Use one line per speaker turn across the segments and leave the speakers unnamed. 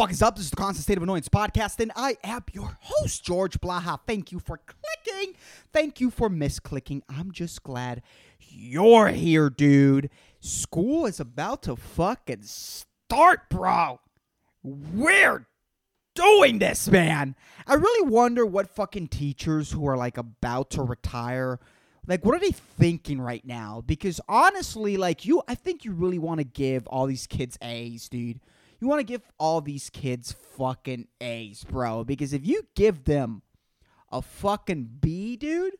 fuck is up? This is the Constant State of Annoyance podcast, and I am your host, George Blaha. Thank you for clicking. Thank you for misclicking. I'm just glad you're here, dude. School is about to fucking start, bro. We're doing this, man. I really wonder what fucking teachers who are like about to retire like what are they thinking right now because honestly like you i think you really want to give all these kids a's dude you want to give all these kids fucking a's bro because if you give them a fucking b dude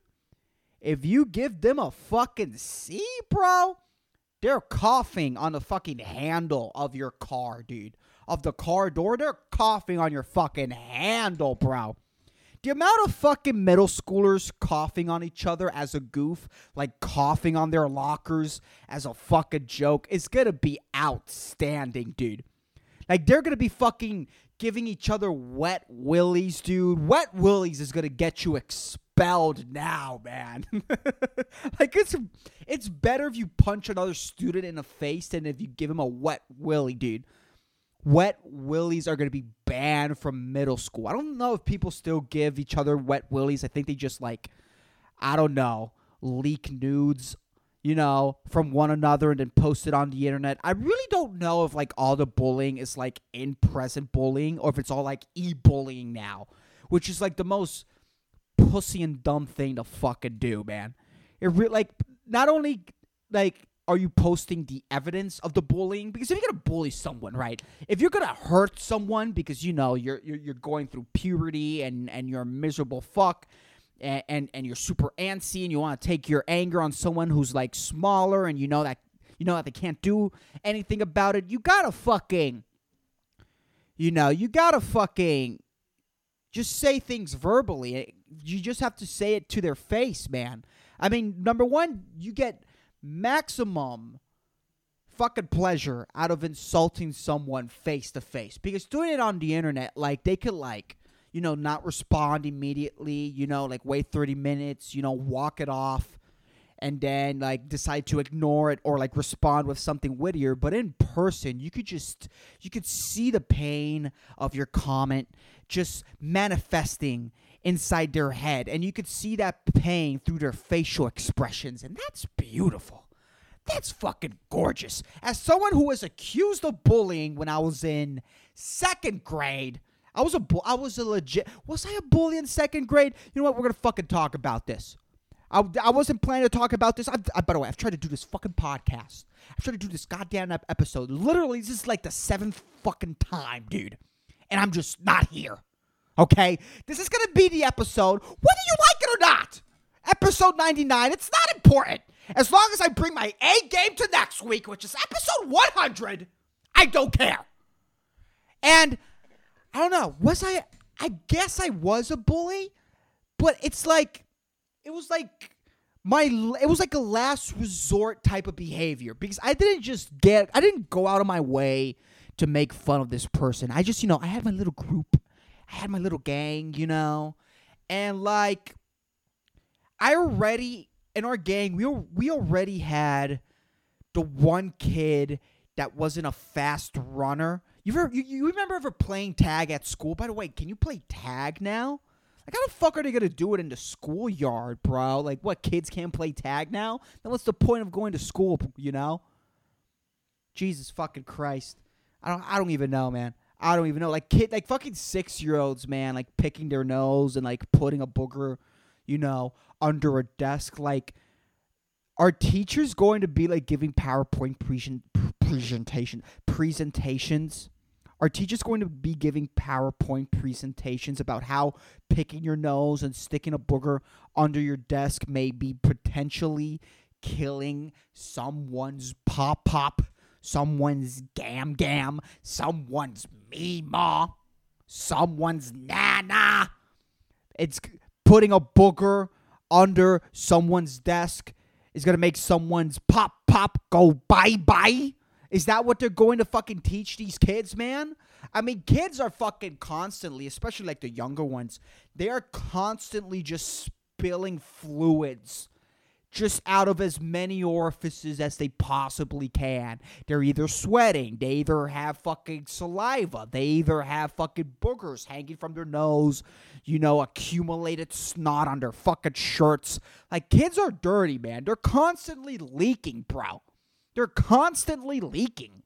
if you give them a fucking c bro they're coughing on the fucking handle of your car dude of the car door they're coughing on your fucking handle bro the amount of fucking middle schoolers coughing on each other as a goof, like coughing on their lockers as a fucking joke, is gonna be outstanding, dude. Like they're gonna be fucking giving each other wet willies, dude. Wet willies is gonna get you expelled now, man. like it's it's better if you punch another student in the face than if you give him a wet willy, dude wet willies are to be banned from middle school. I don't know if people still give each other wet willies. I think they just like, I don't know, leak nudes, you know, from one another and then post it on the internet. I really don't know if like all the bullying is like in present bullying or if it's all like e bullying now, which is like the most pussy and dumb thing to fucking do, man. It really like not only like are you posting the evidence of the bullying? Because if you're gonna bully someone, right? If you're gonna hurt someone because you know you're you're, you're going through puberty and and you're a miserable fuck. And, and, and you're super antsy and you want to take your anger on someone who's like smaller and you know that you know that they can't do anything about it you gotta fucking you know you gotta fucking just say things verbally. Eh, you just have to say it to their face man. I mean number one you get maximum fucking pleasure out of insulting someone face to face because doing it on the internet like they could like you know not respond immediately you know like wait 30 minutes you know walk it off and then like decide to ignore it or like respond with something wittier. But in person you could just you could see the pain of your comment just manifesting inside their head. And you could see that pain through their facial expressions. And that's beautiful. That's fucking gorgeous. As someone who was accused of bullying when i was in second grade i was a bu- i was a legit was i a bully in second grade you know what we're gonna fucking talk about this I, I wasn't planning to talk about this. I've, I, by the way, I've tried to do this fucking podcast. I've tried to do this goddamn episode. Literally, this is like the seventh fucking time, dude. And I'm just not here. Okay? This is going to be the episode, whether you like it or not. Episode 99. It's not important. As long as I bring my A game to next week, which is episode 100, I don't care. And I don't know. Was I? I guess I was a bully, but it's like it was like my it was like a last resort type of behavior because I didn't just get I didn't go out of my way to make fun of this person. I just, you know, I had my little group. I had my little gang, you know. And like I already in our gang, we we already had the one kid that wasn't a fast runner. You ever you, you remember ever playing tag at school? By the way, can you play tag now? Like, how the fuck are they gonna do it in the schoolyard, bro? Like, what kids can't play tag now? Then what's the point of going to school? You know? Jesus fucking Christ! I don't. I don't even know, man. I don't even know. Like kid, like fucking six year olds, man. Like picking their nose and like putting a booger, you know, under a desk. Like, are teachers going to be like giving PowerPoint present presentation presentations? Are teachers going to be giving PowerPoint presentations about how picking your nose and sticking a booger under your desk may be potentially killing someone's pop pop, someone's gam gam, someone's meemaw, someone's nana? It's putting a booger under someone's desk is going to make someone's pop pop go bye bye. Is that what they're going to fucking teach these kids, man? I mean, kids are fucking constantly, especially like the younger ones, they are constantly just spilling fluids just out of as many orifices as they possibly can. They're either sweating, they either have fucking saliva, they either have fucking boogers hanging from their nose, you know, accumulated snot on their fucking shirts. Like, kids are dirty, man. They're constantly leaking, bro. They're constantly leaking.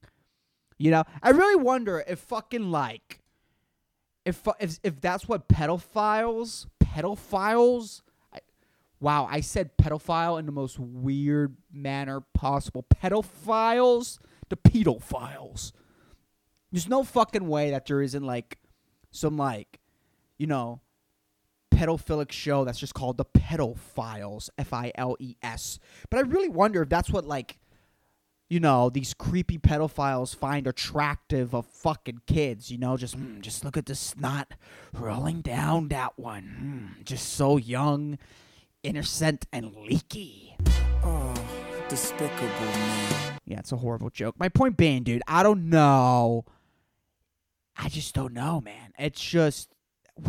You know, I really wonder if fucking like, if if if that's what pedophiles, pedophiles Wow, I said pedophile in the most weird manner possible. Pedophiles the pedophiles. There's no fucking way that there isn't like some like, you know, pedophilic show that's just called the pedophiles, F I L E S. But I really wonder if that's what like you know, these creepy pedophiles find attractive of fucking kids, you know, just mm, just look at the snot rolling down that one. Mm, just so young innocent and leaky.
Oh, despicable man.
Yeah, it's a horrible joke. My point being, dude, I don't know. I just don't know, man. It's just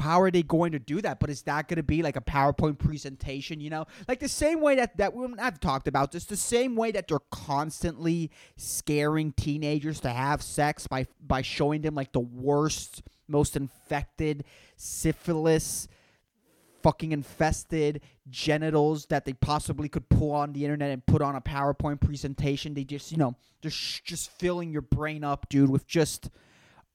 how are they going to do that? But is that going to be like a PowerPoint presentation? You know, like the same way that that I've talked about this, the same way that they're constantly scaring teenagers to have sex by by showing them like the worst, most infected syphilis fucking infested genitals that they possibly could pull on the internet and put on a PowerPoint presentation. They just, you know, just just filling your brain up, dude, with just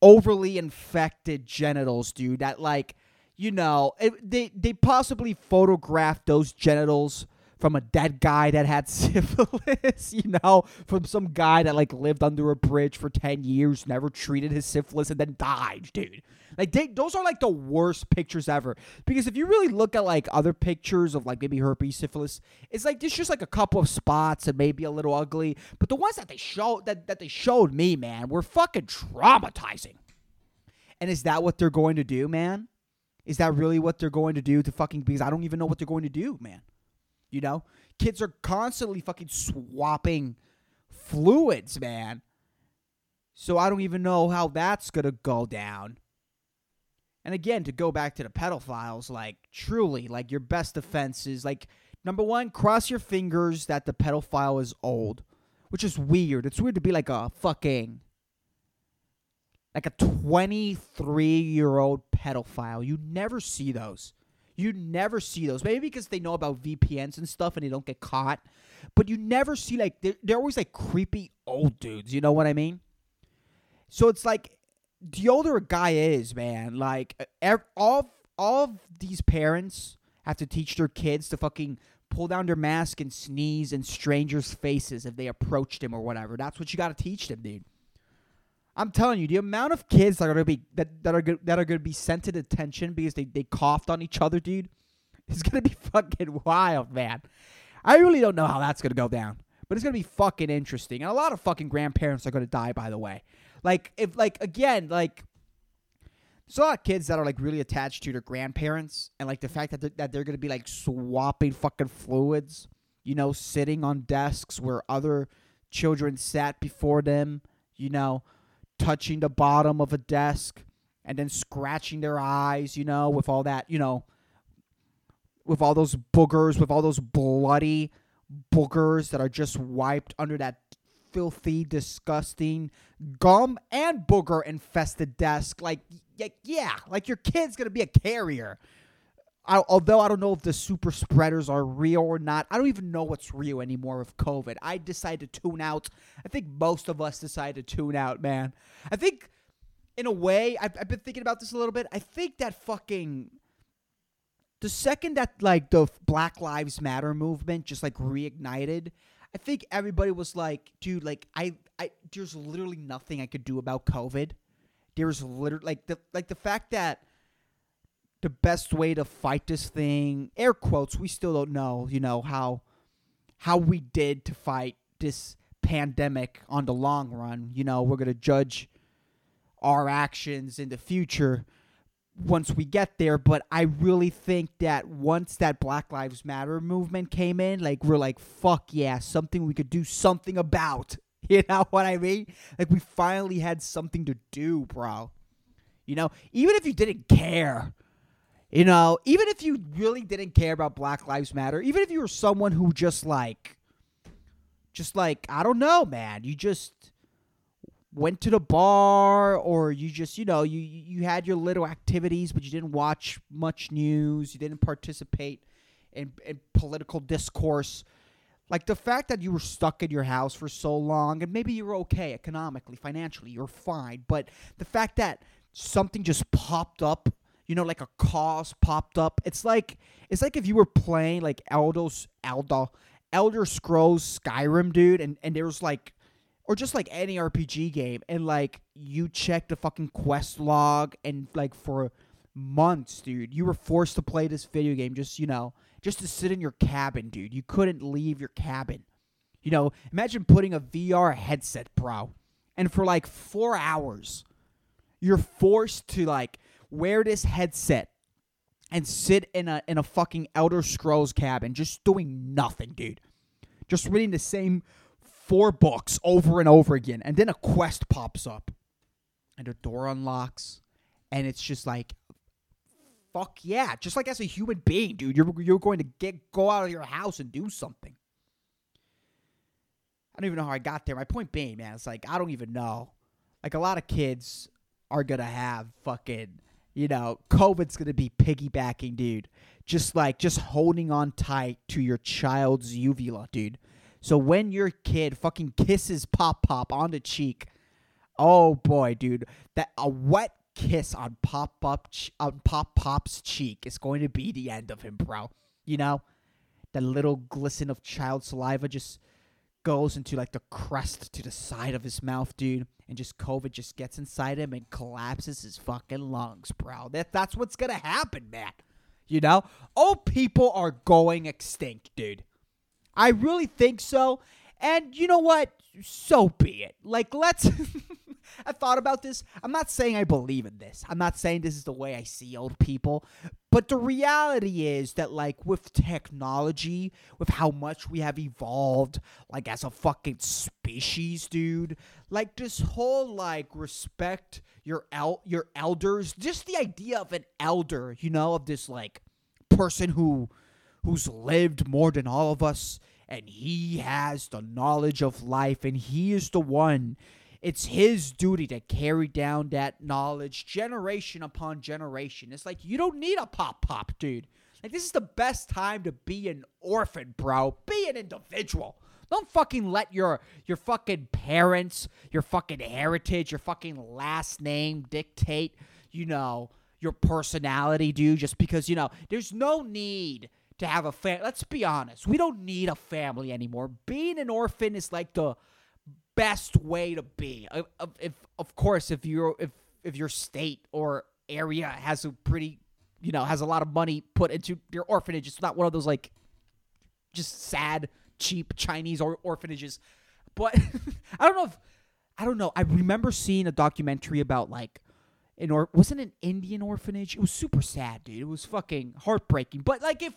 overly infected genitals, dude. That like, you know, it, they they possibly photographed those genitals from a dead guy that had syphilis, you know, from some guy that like lived under a bridge for 10 years, never treated his syphilis, and then died, dude. Like, they, those are like the worst pictures ever. Because if you really look at like other pictures of like maybe herpes, syphilis, it's like there's just like a couple of spots and maybe a little ugly. But the ones that they showed that, that they showed me, man, were fucking traumatizing. And is that what they're going to do, man? Is that really what they're going to do to fucking because I don't even know what they're going to do, man. You know, kids are constantly fucking swapping fluids, man. So I don't even know how that's gonna go down. And again, to go back to the pedophiles, like truly, like your best defense is like number one, cross your fingers that the pedophile is old, which is weird. It's weird to be like a fucking like a 23 year old pedophile. You never see those. You never see those. Maybe because they know about VPNs and stuff and they don't get caught. But you never see like they're, they're always like creepy old dudes. You know what I mean? So it's like the older a guy is, man, like all all of these parents have to teach their kids to fucking pull down their mask and sneeze in strangers' faces if they approached him or whatever. That's what you got to teach them, dude. I'm telling you, the amount of kids that are gonna be that, that are that are gonna be sent to detention because they, they coughed on each other, dude, is gonna be fucking wild, man. I really don't know how that's gonna go down, but it's gonna be fucking interesting. And a lot of fucking grandparents are gonna die, by the way. Like if like again like. There's a lot of kids that are like really attached to their grandparents, and like the fact that they're, that they're gonna be like swapping fucking fluids, you know, sitting on desks where other children sat before them, you know, touching the bottom of a desk and then scratching their eyes, you know, with all that, you know, with all those boogers, with all those bloody boogers that are just wiped under that filthy, disgusting gum and booger infested desk. Like, yeah, like your kid's gonna be a carrier. I, although I don't know if the super spreaders are real or not, I don't even know what's real anymore with COVID. I decided to tune out. I think most of us decided to tune out, man. I think, in a way, I've, I've been thinking about this a little bit. I think that fucking. The second that, like, the Black Lives Matter movement just, like, reignited, I think everybody was like, dude, like, I, I, there's literally nothing I could do about COVID. There's literally, like, the, like, the fact that the best way to fight this thing air quotes we still don't know you know how how we did to fight this pandemic on the long run. You know we're going to judge our actions in the future once we get there but i really think that once that black lives matter movement came in like we're like fuck yeah something we could do something about. You know what i mean? Like we finally had something to do bro. You know even if you didn't care You know, even if you really didn't care about Black Lives Matter, even if you were someone who just like, just like, I don't know, man, you just went to the bar or you just, you know, you, you had your little activities, but you didn't watch much news, you didn't participate in, in political discourse. Like the fact that you were stuck in your house for so long, and maybe you were okay economically, financially, you're fine, but the fact that something just popped up you know, like a cause popped up. It's like it's like if you were playing like Eldos Elder Elder Scrolls Skyrim, dude, and and there was like or just like any RPG game, and like you check the fucking quest log, and like for months, dude, you were forced to play this video game just you know just to sit in your cabin, dude. You couldn't leave your cabin. You know, imagine putting a VR headset, bro, and for like four hours, you're forced to like wear this headset and sit in a in a fucking Elder Scrolls cabin just doing nothing, dude. Just reading the same four books over and over again. And then a quest pops up. And a door unlocks. And it's just like fuck yeah. Just like as a human being, dude, you're you're going to get go out of your house and do something. I don't even know how I got there. My point being, man, it's like I don't even know. Like a lot of kids are gonna have fucking you know, COVID's going to be piggybacking, dude. Just like, just holding on tight to your child's uvula, dude. So when your kid fucking kisses Pop Pop on the cheek, oh boy, dude, that a wet kiss on Pop Pop on Pop Pop's cheek is going to be the end of him, bro. You know, that little glisten of child saliva just goes into like the crest to the side of his mouth, dude and just COVID just gets inside him and collapses his fucking lungs, bro. That that's what's gonna happen, man. You know, old people are going extinct, dude. I really think so. And you know what? So be it. Like, let's. I thought about this. I'm not saying I believe in this. I'm not saying this is the way I see old people. But the reality is that, like, with technology, with how much we have evolved, like, as a fucking species, dude, like, this whole, like, respect your, el- your elders, just the idea of an elder, you know, of this, like, person who who's lived more than all of us and he has the knowledge of life and he is the one it's his duty to carry down that knowledge generation upon generation it's like you don't need a pop pop dude like this is the best time to be an orphan bro be an individual don't fucking let your your fucking parents your fucking heritage your fucking last name dictate you know your personality dude just because you know there's no need to have a family. Let's be honest. We don't need a family anymore. Being an orphan is like the best way to be. Uh, if of course if you're if if your state or area has a pretty you know has a lot of money put into your orphanage, it's not one of those like just sad cheap Chinese or orphanages. But I don't know if I don't know. I remember seeing a documentary about like an or wasn't an Indian orphanage. It was super sad, dude. It was fucking heartbreaking. But like if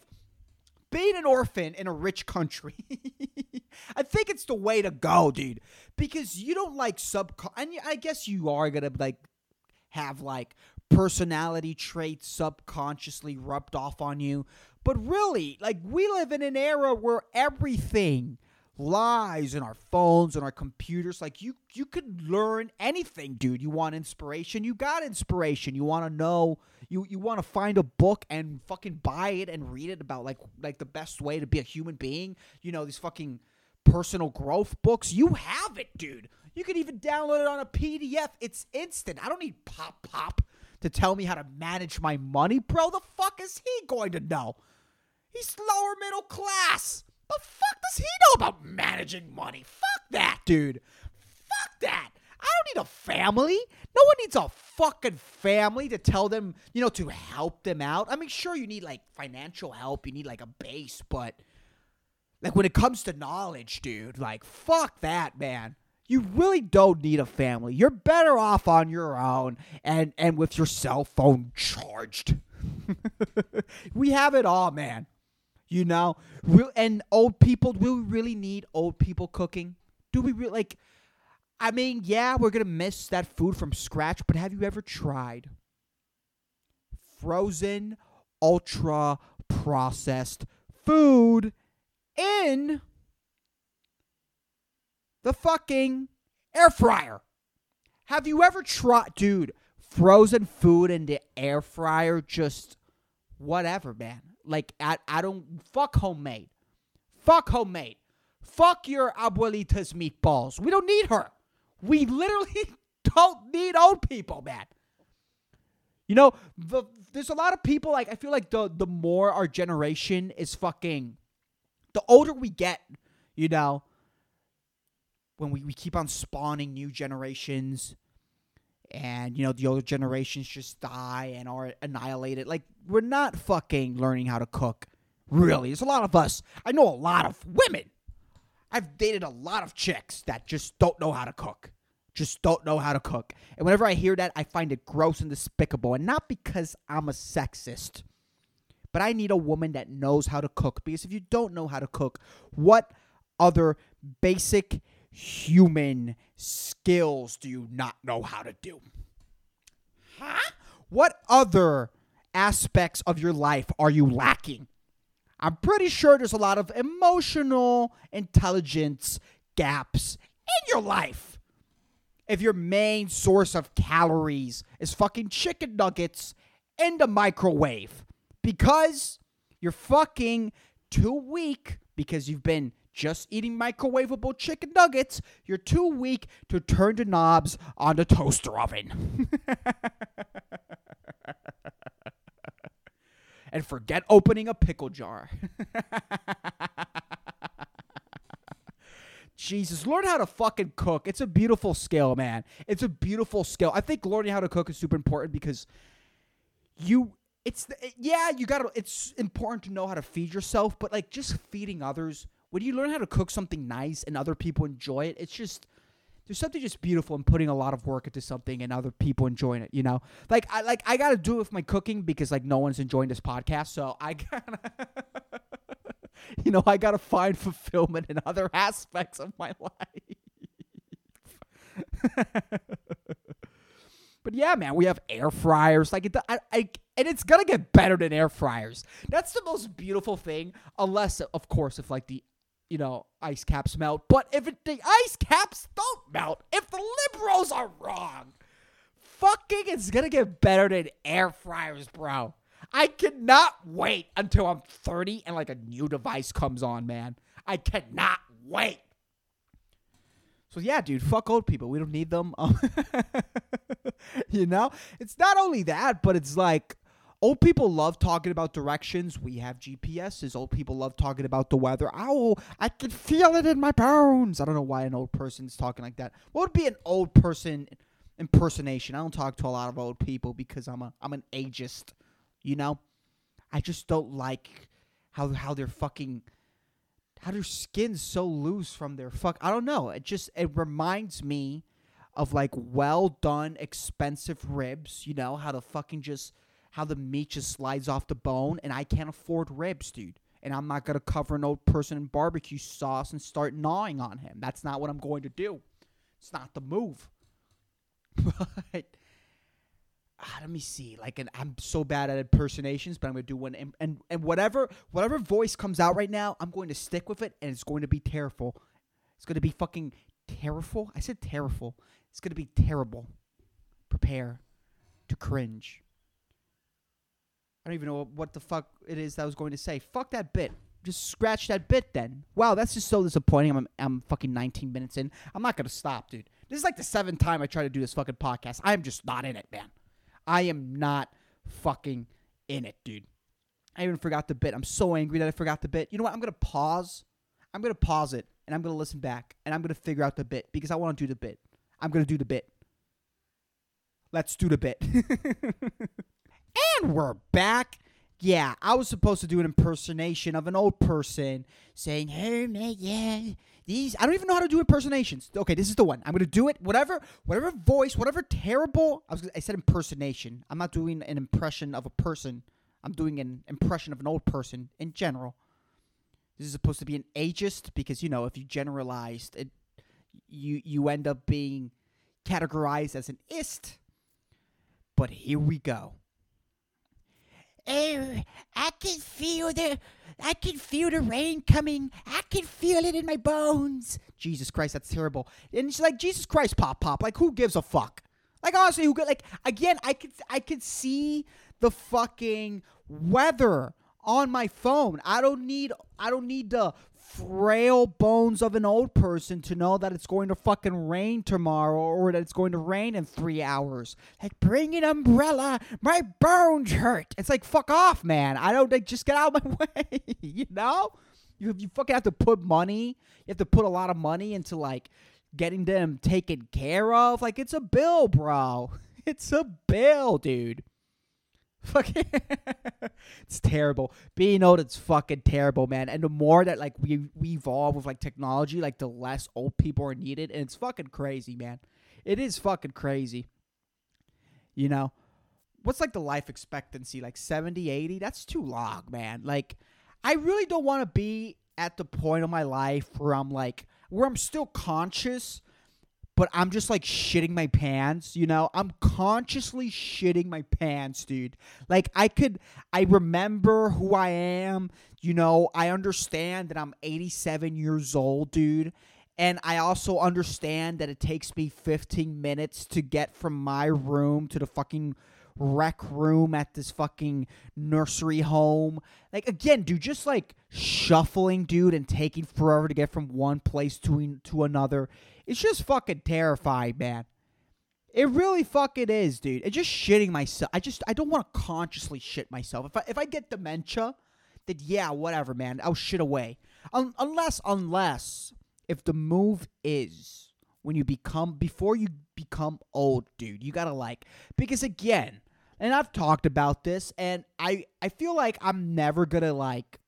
being an orphan in a rich country, I think it's the way to go, dude. Because you don't like sub, and I guess you are gonna like have like personality traits subconsciously rubbed off on you. But really, like we live in an era where everything lies in our phones and our computers. Like you you could learn anything, dude. You want inspiration, you got inspiration. You want to know you you want to find a book and fucking buy it and read it about like like the best way to be a human being. You know, these fucking personal growth books. You have it, dude. You can even download it on a PDF. It's instant. I don't need pop pop to tell me how to manage my money, bro. The fuck is he going to know? He's lower middle class. The fuck does he know about managing money? Fuck that, dude. Fuck that. I don't need a family. No one needs a fucking family to tell them, you know, to help them out. I mean, sure, you need like financial help, you need like a base, but like when it comes to knowledge, dude, like fuck that, man. You really don't need a family. You're better off on your own and and with your cell phone charged. we have it all, man. You know, Real, and old people. Do we really need old people cooking? Do we really like? I mean, yeah, we're gonna miss that food from scratch. But have you ever tried frozen ultra processed food in the fucking air fryer. Have you ever tried, dude, frozen food in the air fryer? Just whatever, man. Like, I, I don't, fuck homemade. Fuck homemade. Fuck your abuelita's meatballs. We don't need her. We literally don't need old people, man. You know, the, there's a lot of people like I feel like the the more our generation is fucking the older we get, you know, when we, we keep on spawning new generations and you know the older generations just die and are annihilated. Like we're not fucking learning how to cook. Really. There's a lot of us. I know a lot of women. I've dated a lot of chicks that just don't know how to cook just don't know how to cook. And whenever I hear that, I find it gross and despicable. And not because I'm a sexist, but I need a woman that knows how to cook. Because if you don't know how to cook, what other basic human skills do you not know how to do? Huh? What other aspects of your life are you lacking? I'm pretty sure there's a lot of emotional intelligence gaps in your life if your main source of calories is fucking chicken nuggets in the microwave because you're fucking too weak because you've been just eating microwavable chicken nuggets, you're too weak to turn the knobs on the toaster oven. and forget opening a pickle jar. Jesus, learn how to fucking cook. It's a beautiful skill, man. It's a beautiful skill. I think learning how to cook is super important because you it's yeah, you got to it's important to know how to feed yourself, but like just feeding others, when you learn how to cook something nice and other people enjoy it, it's just there's something just beautiful in putting a lot of work into something and other people enjoying it, you know? Like I like I got to do it with my cooking because like no one's enjoying this podcast, so I got to you know, I got to find fulfillment in other aspects of my life. but yeah, man, we have air fryers. Like, it, I, I, and it's gonna get better than air fryers. That's the most beautiful thing, unless, of course, if like the, you know, ice caps melt. But if it, the ice caps don't melt, if the liberals are wrong, fucking, it's gonna get better than air fryers, bro. I cannot wait until I'm 30 and like a new device comes on, man. I cannot wait. So yeah, dude, fuck old people. We don't need them. Um, you know, it's not only that, but it's like old people love talking about directions. We have GPSs. Old people love talking about the weather. Oh, I can feel it in my bones. I don't know why an old person's talking like that. What would be an old person impersonation? I don't talk to a lot of old people because I'm a I'm an ageist. You know, I just don't like how how they're fucking how their skin's so loose from their fuck. I don't know. It just it reminds me of like well done expensive ribs. You know how the fucking just how the meat just slides off the bone, and I can't afford ribs, dude. And I'm not gonna cover an old person in barbecue sauce and start gnawing on him. That's not what I'm going to do. It's not the move. but ah, let me see. Like, an, I'm so bad at impersonations, but I'm gonna do one. And, and and whatever whatever voice comes out right now, I'm going to stick with it, and it's going to be terrible. It's gonna be fucking terrible. I said terrible. It's gonna be terrible. Prepare to cringe. I don't even know what the fuck it is that I was going to say. Fuck that bit. Just scratch that bit then. Wow, that's just so disappointing. I'm I'm fucking 19 minutes in. I'm not gonna stop, dude. This is like the seventh time I try to do this fucking podcast. I'm just not in it, man. I am not fucking in it, dude. I even forgot the bit. I'm so angry that I forgot the bit. You know what? I'm going to pause. I'm going to pause it and I'm going to listen back and I'm going to figure out the bit because I want to do the bit. I'm going to do the bit. Let's do the bit. and we're back. Yeah, I was supposed to do an impersonation of an old person saying, "Hey man, these I don't even know how to do impersonations. Okay, this is the one. I'm gonna do it. Whatever, whatever voice, whatever terrible. I was I said impersonation. I'm not doing an impression of a person. I'm doing an impression of an old person in general. This is supposed to be an ageist because you know if you generalized it, you you end up being categorized as an ist. But here we go. Oh, I can feel the I can feel the rain coming. I can feel it in my bones. Jesus Christ, that's terrible. And she's like, Jesus Christ, pop pop. Like, who gives a fuck? Like honestly, who could like again? I could I could see the fucking weather on my phone. I don't need I don't need the frail bones of an old person to know that it's going to fucking rain tomorrow or that it's going to rain in three hours. Like, bring an umbrella. My bones hurt. It's like, fuck off, man. I don't, like, just get out of my way. you know? You, you fucking have to put money. You have to put a lot of money into, like, getting them taken care of. Like, it's a bill, bro. It's a bill, dude. Fucking, it's terrible. Being old, it's fucking terrible, man. And the more that like we we evolve with like technology, like the less old people are needed, and it's fucking crazy, man. It is fucking crazy. You know, what's like the life expectancy? Like 70, 80? That's too long, man. Like, I really don't want to be at the point of my life where I'm like, where I'm still conscious but I'm just like shitting my pants, you know? I'm consciously shitting my pants, dude. Like I could I remember who I am, you know, I understand that I'm 87 years old, dude. And I also understand that it takes me 15 minutes to get from my room to the fucking rec room at this fucking nursery home. Like again, dude, just like shuffling, dude, and taking forever to get from one place to to another. It's just fucking terrifying, man. It really fucking is, dude. It's just shitting myself. I just I don't want to consciously shit myself. If I if I get dementia, then yeah, whatever, man. I'll shit away. Un- unless unless if the move is when you become before you become old, dude, you gotta like because again, and I've talked about this, and I I feel like I'm never gonna like.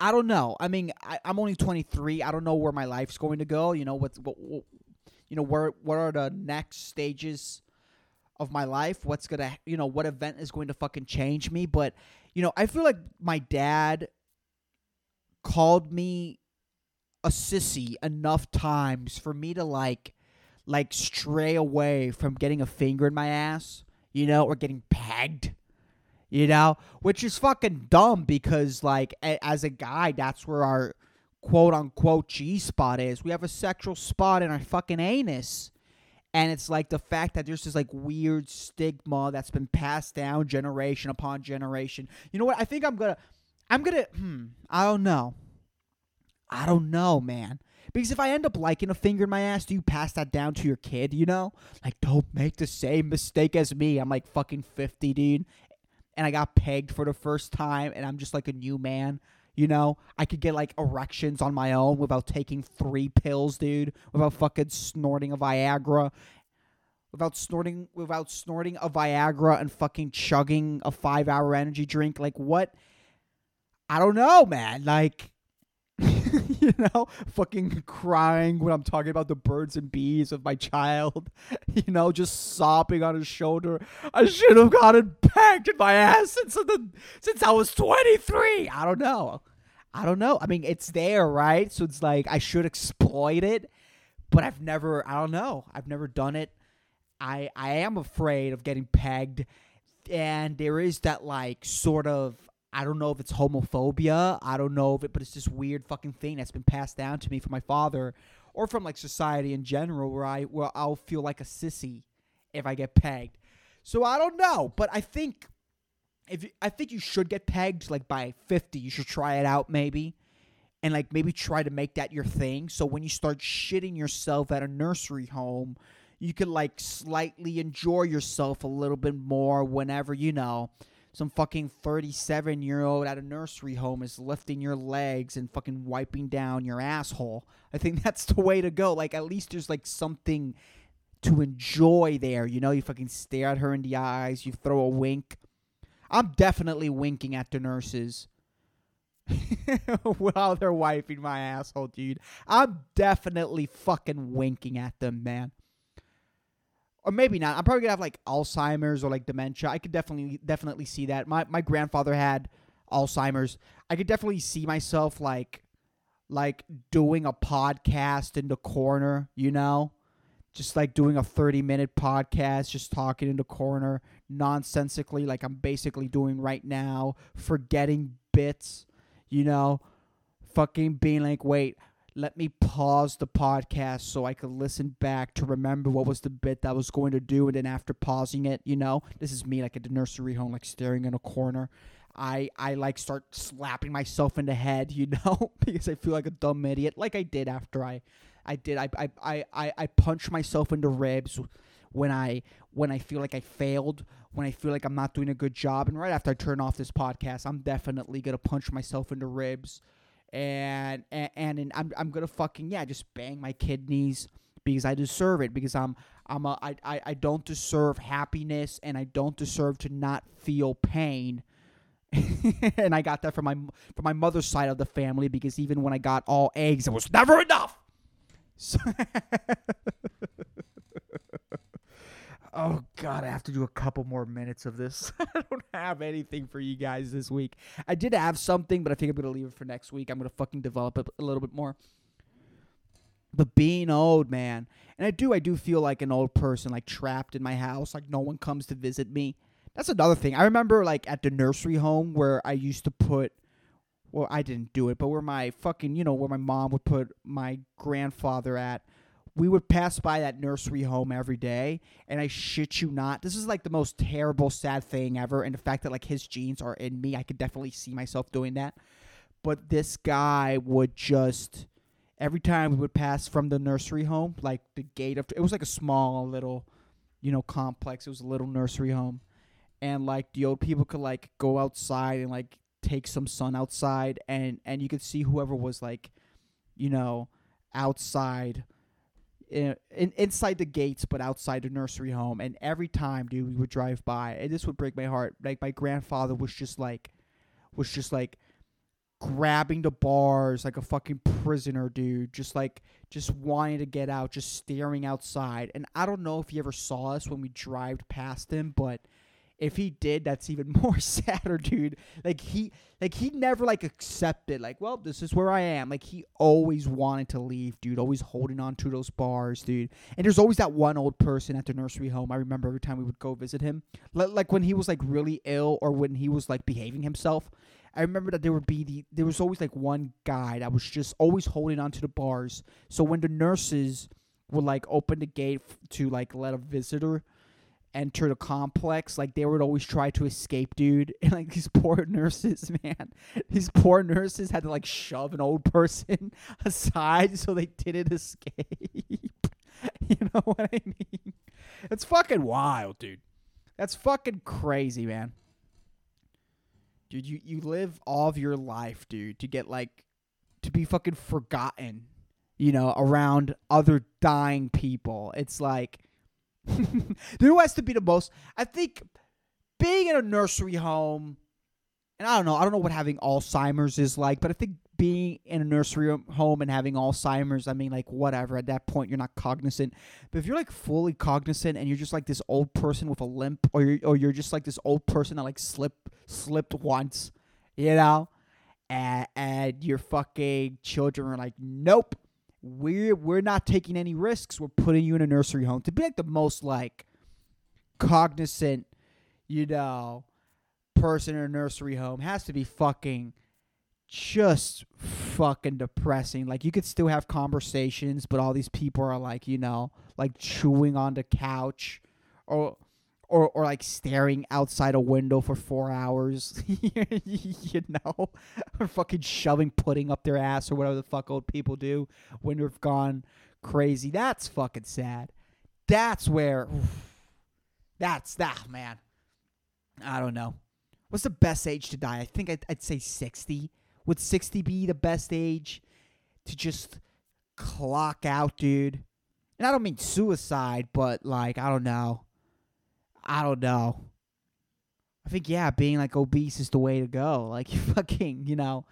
I don't know. I mean, I, I'm only 23. I don't know where my life's going to go. You know what's what, what you know where what are the next stages of my life? What's gonna you know what event is going to fucking change me? But you know, I feel like my dad called me a sissy enough times for me to like like stray away from getting a finger in my ass, you know, or getting pegged, you know, which is fucking dumb because like a- as a guy, that's where our quote unquote G spot is. We have a sexual spot in our fucking anus. And it's like the fact that there's this like weird stigma that's been passed down generation upon generation. You know what? I think I'm gonna, I'm gonna, hmm, I don't know. I don't know, man. Because if I end up liking a finger in my ass, do you pass that down to your kid, you know? Like, don't make the same mistake as me. I'm like fucking 50, dude. And I got pegged for the first time, and I'm just like a new man. You know, I could get like erections on my own without taking three pills, dude. Without fucking snorting a Viagra, without snorting, without snorting a Viagra and fucking chugging a five-hour energy drink. Like what? I don't know, man. Like, you know, fucking crying when I'm talking about the birds and bees of my child. You know, just sobbing on his shoulder. I should have gotten pegged in my ass since the, since I was 23. I don't know. I don't know. I mean, it's there, right? So it's like I should exploit it, but I've never. I don't know. I've never done it. I I am afraid of getting pegged, and there is that like sort of I don't know if it's homophobia. I don't know if it, but it's this weird fucking thing that's been passed down to me from my father or from like society in general, where I where I'll feel like a sissy if I get pegged. So I don't know, but I think if I think you should get pegged like by fifty, you should try it out maybe. And like maybe try to make that your thing. So when you start shitting yourself at a nursery home, you could like slightly enjoy yourself a little bit more whenever you know some fucking 37 year old at a nursery home is lifting your legs and fucking wiping down your asshole. I think that's the way to go. Like, at least there's like something to enjoy there. You know, you fucking stare at her in the eyes, you throw a wink. I'm definitely winking at the nurses. While they're wiping my asshole, dude. I'm definitely fucking winking at them, man or maybe not. I'm probably gonna have like Alzheimer's or like dementia. I could definitely definitely see that. My my grandfather had Alzheimer's. I could definitely see myself like like doing a podcast in the corner, you know, just like doing a 30 minute podcast, just talking in the corner nonsensically, like I'm basically doing right now, forgetting bits, you know, fucking being like, wait, let me pause the podcast so I could listen back to remember what was the bit that I was going to do. And then after pausing it, you know, this is me like at the nursery home, like staring in a corner. I, I like start slapping myself in the head, you know, because I feel like a dumb idiot, like I did after I, I did. I, I, I, I, I punch myself in the ribs when I when I feel like I failed, when I feel like I'm not doing a good job, and right after I turn off this podcast, I'm definitely gonna punch myself in the ribs and and, and I'm I'm gonna fucking yeah just bang my kidneys because I deserve it because I'm I'm a I, I, I don't deserve happiness and I don't deserve to not feel pain. and I got that from my from my mother's side of the family because even when I got all eggs, it was never enough. So Oh God, I have to do a couple more minutes of this. I don't have anything for you guys this week. I did have something, but I think I'm gonna leave it for next week. I'm gonna fucking develop it a little bit more. But being old, man, and I do, I do feel like an old person, like trapped in my house, like no one comes to visit me. That's another thing. I remember, like at the nursery home where I used to put, well, I didn't do it, but where my fucking, you know, where my mom would put my grandfather at we would pass by that nursery home every day and i shit you not this is like the most terrible sad thing ever and the fact that like his genes are in me i could definitely see myself doing that. But this guy would just every time we would pass from the nursery home like the gate of it was like a small little you know complex it was a little nursery home and like the old people could like go outside and like take some sun outside and and you could see whoever was like you know outside in, in, inside the gates, but outside the nursery home. And every time, dude, we would drive by, and this would break my heart. Like my grandfather was just like, was just like grabbing the bars like a fucking prisoner, dude. Just like, just wanting to get out, just staring outside. And I don't know if he ever saw us when we drove past him, but if he did, that's even more sadder, dude. Like he like he never like accepted like, well, this is where I am. Like he always wanted to leave, dude. Always holding on to those bars, dude. And there's always that one old person at the nursery home. I remember every time we would go visit him. Like when he was like really ill or when he was like behaving himself. I remember that there would be the there was always like one guy that was just always holding on to the bars. So when the nurses would like open the gate to like let a visitor enter the complex, like they would always try to escape, dude. And like these poor nurses, man, these poor nurses had to like shove an old person aside so they didn't escape. you know what I mean? It's fucking wild, dude. That's fucking crazy, man. Dude, you, you live all of your life, dude, to get like to be fucking forgotten, you know, around other dying people. It's like who has to be the most? I think being in a nursery home, and I don't know, I don't know what having Alzheimer's is like, but I think being in a nursery home and having Alzheimer's, I mean, like, whatever. At that point, you're not cognizant. But if you're like fully cognizant and you're just like this old person with a limp, or you're, or you're just like this old person that like slipped slipped once, you know, and, and your fucking children are like, nope, we're we're not taking any risks. We're putting you in a nursery home to be like the most like cognizant, you know, person in a nursery home has to be fucking just fucking depressing. Like you could still have conversations, but all these people are like, you know, like chewing on the couch or or or like staring outside a window for four hours, you know, or fucking shoving pudding up their ass or whatever the fuck old people do when they've gone crazy. That's fucking sad. That's where. That's that man. I don't know. What's the best age to die? I think I'd, I'd say sixty. Would sixty be the best age to just clock out, dude? And I don't mean suicide, but like I don't know I don't know. I think yeah, being like obese is the way to go. Like fucking, you know.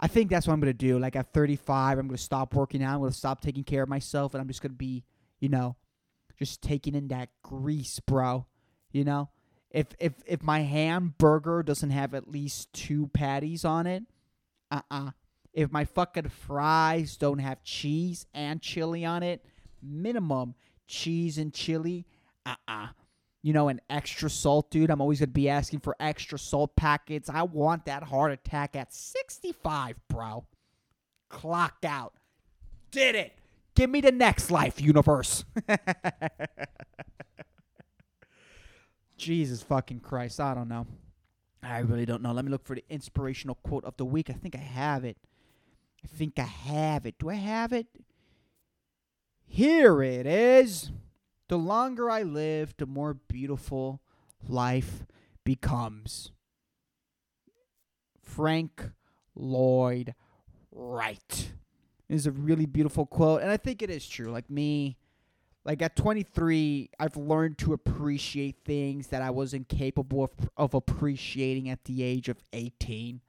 I think that's what I'm gonna do. Like at 35, I'm gonna stop working out. I'm gonna stop taking care of myself, and I'm just gonna be, you know, just taking in that grease, bro. You know, if if if my hamburger doesn't have at least two patties on it, uh uh If my fucking fries don't have cheese and chili on it, minimum cheese and chili. Uh uh You know, an extra salt, dude. I'm always going to be asking for extra salt packets. I want that heart attack at 65, bro. Clocked out. Did it. Give me the next life, universe. Jesus fucking Christ. I don't know. I really don't know. Let me look for the inspirational quote of the week. I think I have it. I think I have it. Do I have it? Here it is. The longer I live, the more beautiful life becomes. Frank Lloyd Wright is a really beautiful quote, and I think it is true. Like me, like at 23, I've learned to appreciate things that I wasn't capable of, of appreciating at the age of 18.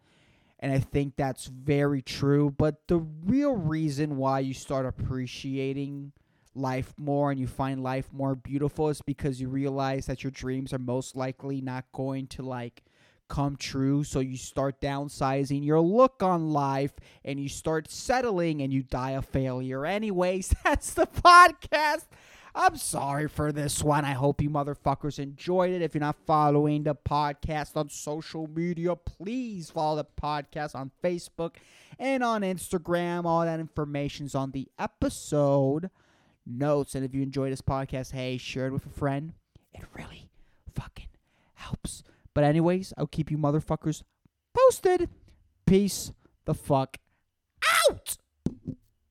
And I think that's very true. But the real reason why you start appreciating life more and you find life more beautiful is because you realize that your dreams are most likely not going to like come true. So you start downsizing your look on life and you start settling and you die a failure. Anyways, that's the podcast. I'm sorry for this one. I hope you motherfuckers enjoyed it. If you're not following the podcast on social media, please follow the podcast on Facebook and on Instagram. All that information's on the episode notes. And if you enjoy this podcast, hey, share it with a friend. It really fucking helps. But anyways, I'll keep you motherfuckers posted. Peace the fuck out.